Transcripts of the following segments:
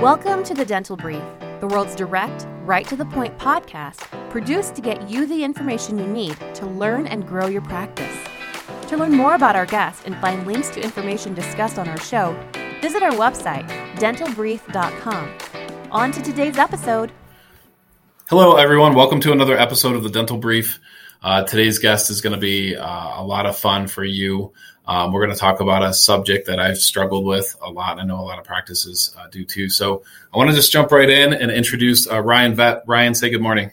Welcome to the Dental Brief, the world's direct, right to the point podcast produced to get you the information you need to learn and grow your practice. To learn more about our guests and find links to information discussed on our show, visit our website, dentalbrief.com. On to today's episode. Hello, everyone. Welcome to another episode of the Dental Brief. Uh, today's guest is going to be uh, a lot of fun for you. Um, we're going to talk about a subject that I've struggled with a lot. I know a lot of practices uh, do too. So I want to just jump right in and introduce uh, Ryan Vet. Ryan, say good morning.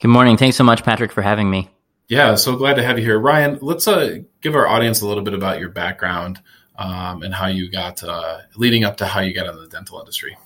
Good morning. Thanks so much, Patrick, for having me. Yeah, so glad to have you here. Ryan, let's uh, give our audience a little bit about your background um, and how you got uh, leading up to how you got into the dental industry.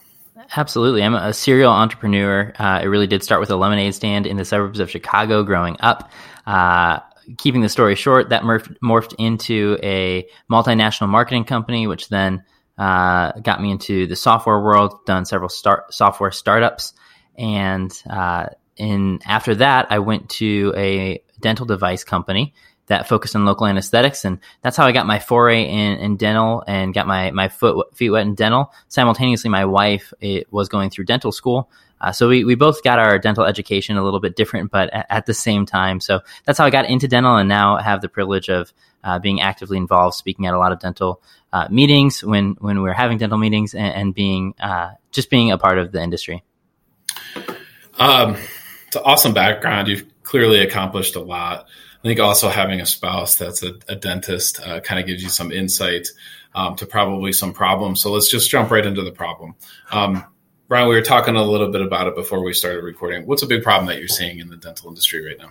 Absolutely. I'm a serial entrepreneur. Uh, it really did start with a lemonade stand in the suburbs of Chicago growing up. Uh, keeping the story short, that morphed, morphed into a multinational marketing company, which then uh, got me into the software world. Done several start software startups, and uh, in after that, I went to a dental device company that focused on local anesthetics, and that's how I got my foray in, in dental and got my my foot feet wet in dental. Simultaneously, my wife was going through dental school, uh, so we, we both got our dental education a little bit different, but at, at, the same time. So that's how I got into dental and now have the privilege of uh, being actively involved, speaking at a lot of dental uh, meetings when, when we're having dental meetings and, and being uh, just being a part of the industry. Um, it's an awesome background. You've clearly accomplished a lot. I think also having a spouse that's a, a dentist uh, kind of gives you some insight um, to probably some problems. So let's just jump right into the problem. Um, Brian, we were talking a little bit about it before we started recording. What's a big problem that you're seeing in the dental industry right now?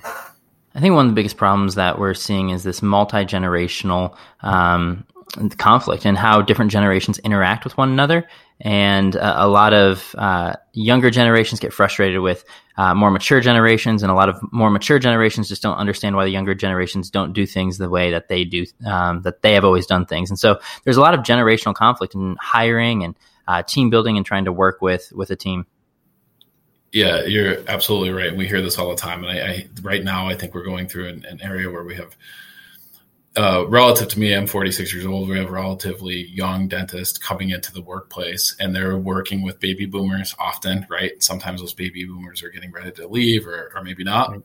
I think one of the biggest problems that we're seeing is this multi generational um, conflict and how different generations interact with one another. And uh, a lot of uh, younger generations get frustrated with uh, more mature generations, and a lot of more mature generations just don't understand why the younger generations don't do things the way that they do, um, that they have always done things. And so there's a lot of generational conflict in hiring and uh, team building and trying to work with with a team. Yeah, you're absolutely right. We hear this all the time, and I, I right now I think we're going through an, an area where we have. Uh, relative to me, I'm 46 years old. We have a relatively young dentist coming into the workplace, and they're working with baby boomers often, right? Sometimes those baby boomers are getting ready to leave, or, or maybe not.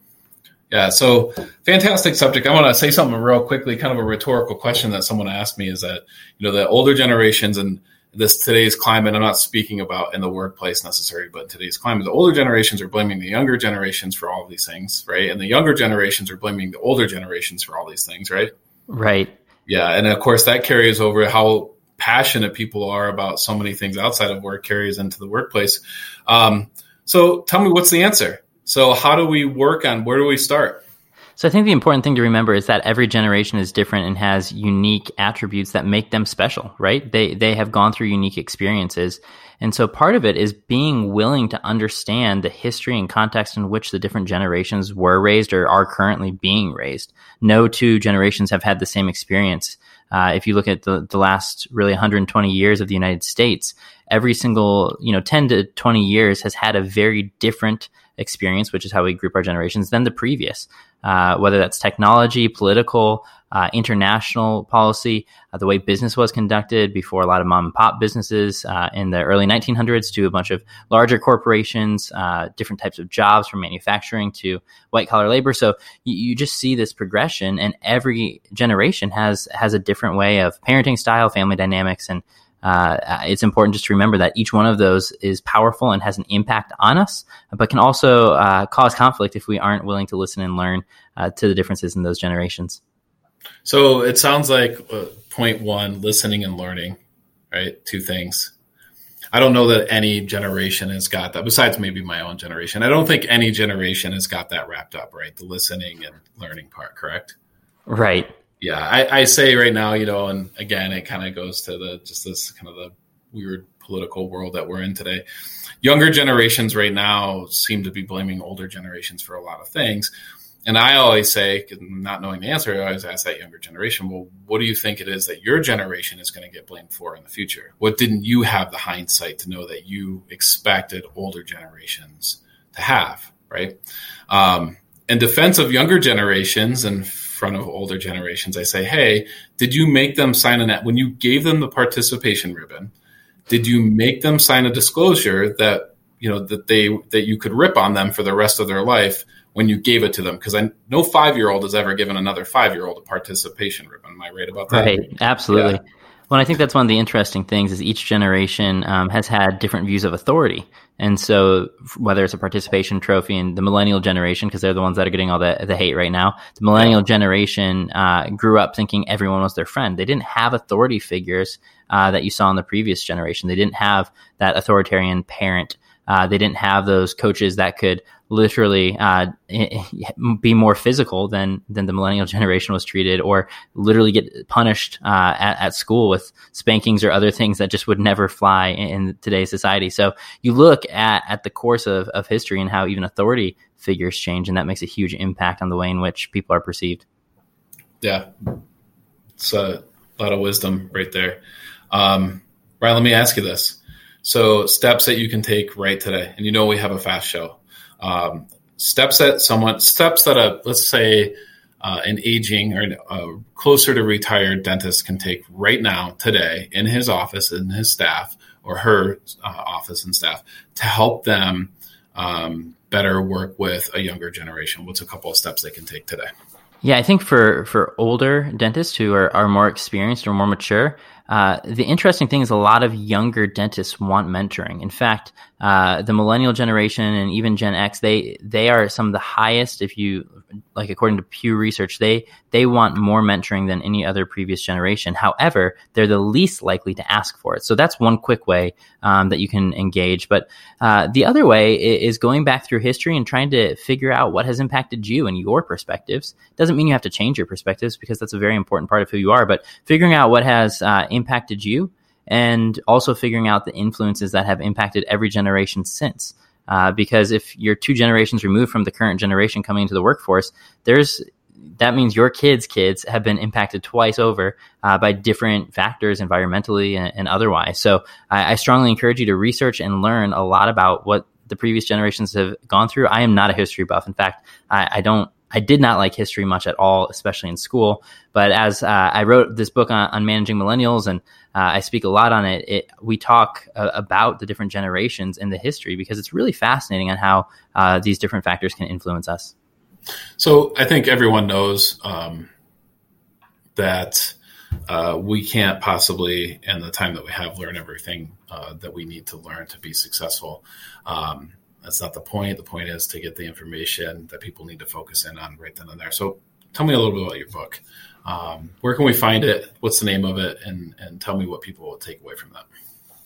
Yeah, so fantastic subject. I want to say something real quickly, kind of a rhetorical question that someone asked me is that, you know, the older generations and this today's climate, I'm not speaking about in the workplace necessarily, but today's climate, the older generations are blaming the younger generations for all of these things, right? And the younger generations are blaming the older generations for all these things, right? Right. Yeah. And of course, that carries over how passionate people are about so many things outside of work carries into the workplace. Um, so tell me, what's the answer? So, how do we work on where do we start? So I think the important thing to remember is that every generation is different and has unique attributes that make them special, right? They they have gone through unique experiences. And so part of it is being willing to understand the history and context in which the different generations were raised or are currently being raised. No two generations have had the same experience. Uh, if you look at the, the last really 120 years of the United States, every single, you know, 10 to 20 years has had a very different experience, which is how we group our generations, than the previous uh, whether that's technology, political, uh, international policy, uh, the way business was conducted before a lot of mom and pop businesses uh, in the early 1900s to a bunch of larger corporations, uh, different types of jobs from manufacturing to white collar labor. So you, you, just see this progression, and every generation has has a different way of parenting style, family dynamics, and uh, it's important just to remember that each one of those is powerful and has an impact on us, but can also uh, cause conflict if we aren't willing to listen and learn uh, to the differences in those generations. So it sounds like uh, point one listening and learning, right? Two things. I don't know that any generation has got that, besides maybe my own generation. I don't think any generation has got that wrapped up, right? The listening and learning part, correct? Right yeah, I, I, say right now, you know, and again, it kind of goes to the just this kind of the weird political world that we're in today. Younger generations right now seem to be blaming older generations for a lot of things. And I always say, not knowing the answer, I always ask that younger generation, well, what do you think it is that your generation is going to get blamed for in the future? What didn't you have the hindsight to know that you expected older generations to have, right? Um, in defense of younger generations and front of older generations, I say, hey, did you make them sign an when you gave them the participation ribbon? did you make them sign a disclosure that you know that they that you could rip on them for the rest of their life when you gave it to them because I no five year old has ever given another five year old a participation ribbon. Am I right about that? Right, absolutely. Yeah. Well, I think that's one of the interesting things is each generation um, has had different views of authority. And so whether it's a participation trophy in the millennial generation, because they're the ones that are getting all the, the hate right now, the millennial generation uh, grew up thinking everyone was their friend. They didn't have authority figures uh, that you saw in the previous generation. They didn't have that authoritarian parent. Uh, they didn't have those coaches that could literally uh, be more physical than than the millennial generation was treated, or literally get punished uh, at, at, school with spankings or other things that just would never fly in, in, today's society. So you look at at the course of, of history and how even authority figures change, and that makes a huge impact on the way in which people are perceived. Yeah, it's a lot of wisdom right there. Um, Ryan, let me ask you this. So, steps that you can take right today, and you know we have a fast show um, steps that someone steps that a let's say uh, an aging or uh, closer to retired dentist can take right now today in his office and his staff or her uh, office and staff to help them um, better work with a younger generation. What's a couple of steps they can take today yeah i think for for older dentists who are, are more experienced or more mature uh, the interesting thing is a lot of younger dentists want mentoring. In fact, uh, the millennial generation and even Gen X, they they are some of the highest. If you like, according to Pew Research, they they want more mentoring than any other previous generation. However, they're the least likely to ask for it. So that's one quick way um, that you can engage. But uh, the other way is going back through history and trying to figure out what has impacted you and your perspectives. Doesn't mean you have to change your perspectives because that's a very important part of who you are. But figuring out what has uh, impacted you and also figuring out the influences that have impacted every generation since. Uh, because if you're two generations removed from the current generation coming into the workforce, there's that means your kids' kids have been impacted twice over uh, by different factors, environmentally and, and otherwise. So I, I, strongly encourage you to research and learn a lot about what the previous generations have gone through. I am not a history buff. In fact, I, I don't I did not like history much at all, especially in school. But as uh, I wrote this book on, on managing millennials and uh, I speak a lot on it, it we talk uh, about the different generations in the history because it's really fascinating on how uh, these different factors can influence us. So I think everyone knows um, that uh, we can't possibly, in the time that we have, learn everything uh, that we need to learn to be successful. Um, that's not the point. The point is to get the information that people need to focus in on right then and there. So tell me a little bit about your book. Um, where can we find it? What's the name of it? And, and tell me what people will take away from that.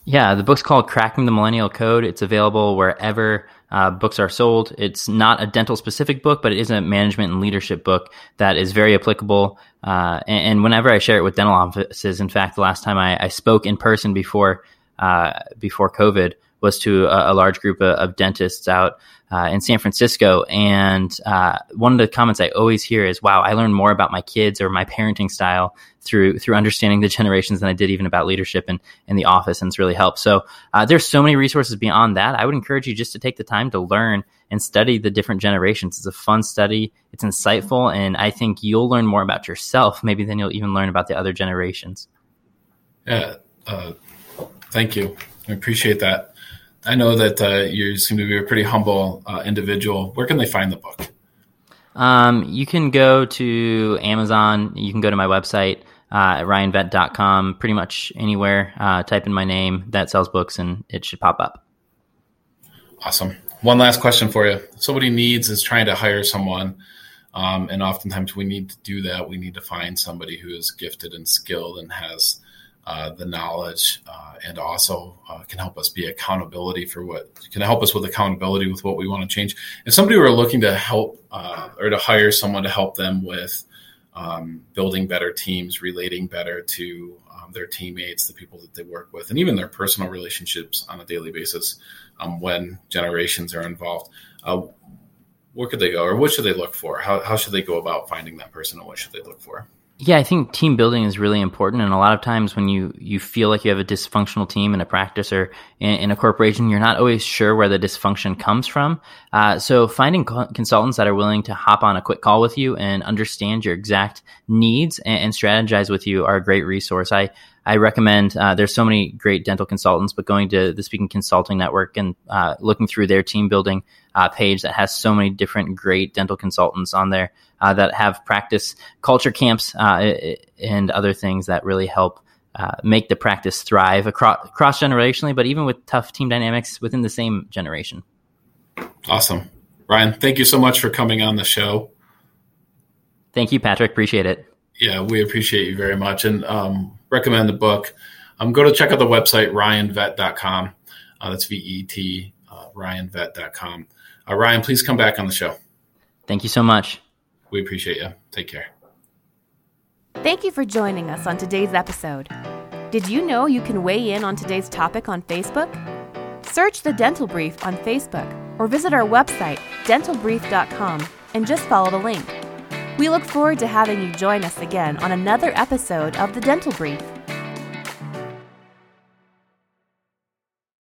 Yeah, the book's called Cracking the Millennial Code. It's available wherever uh, books are sold. It's not a dental specific book, but it is a management and leadership book that is very applicable. Uh, and, and, whenever I share it with dental offices, in fact, the last time I, I spoke in person before uh, before COVID was to a, a large group of, of dentists out uh, in San Francisco. And uh, one of the comments I always hear is, "Wow, I learned more about my kids or my parenting style through through understanding the generations than I did even about leadership in, in the office, and it's really helped." So uh, there's so many resources beyond that. I would encourage you just to take the time to learn and study the different generations. It's a fun study. It's insightful, and I think you'll learn more about yourself maybe than you'll even learn about the other generations. Yeah, uh, thank you. I appreciate that. I know that uh, you seem to be a pretty humble uh, individual. Where can they find the book? Um, you can go to Amazon. You can go to my website, uh, at ryanvet.com, pretty much anywhere. Uh, type in my name that sells books and it should pop up. Awesome. One last question for you. Somebody needs is trying to hire someone. Um, and oftentimes we need to do that. We need to find somebody who is gifted and skilled and has uh, the knowledge uh, and also uh, can help us be accountability for what can help us with accountability with what we want to change. If somebody were looking to help uh, or to hire someone to help them with um, building better teams, relating better to um, their teammates, the people that they work with, and even their personal relationships on a daily basis um, when generations are involved, uh, where could they go or what should they look for? How, how should they go about finding that person and what should they look for? Yeah, I think team building is really important, and a lot of times when you you feel like you have a dysfunctional team in a practice or in, in a corporation, you're not always sure where the dysfunction comes from. Uh, so finding co- consultants that are willing to hop on a quick call with you and understand your exact needs and, and strategize with you are a great resource. I I recommend uh, there's so many great dental consultants, but going to the Speaking Consulting Network and uh, looking through their team building uh, page that has so many different great dental consultants on there uh, that have practice culture camps uh, and other things that really help uh, make the practice thrive across cross generationally, but even with tough team dynamics within the same generation. Awesome, Ryan. Thank you so much for coming on the show. Thank you, Patrick. Appreciate it. Yeah, we appreciate you very much, and um, recommend the book. Um, go to check out the website ryanvet.com. Uh, that's V E T uh, ryanvet.com. Uh, Ryan, please come back on the show. Thank you so much. We appreciate you. Take care. Thank you for joining us on today's episode. Did you know you can weigh in on today's topic on Facebook? Search the Dental Brief on Facebook or visit our website, dentalbrief.com, and just follow the link. We look forward to having you join us again on another episode of the Dental Brief.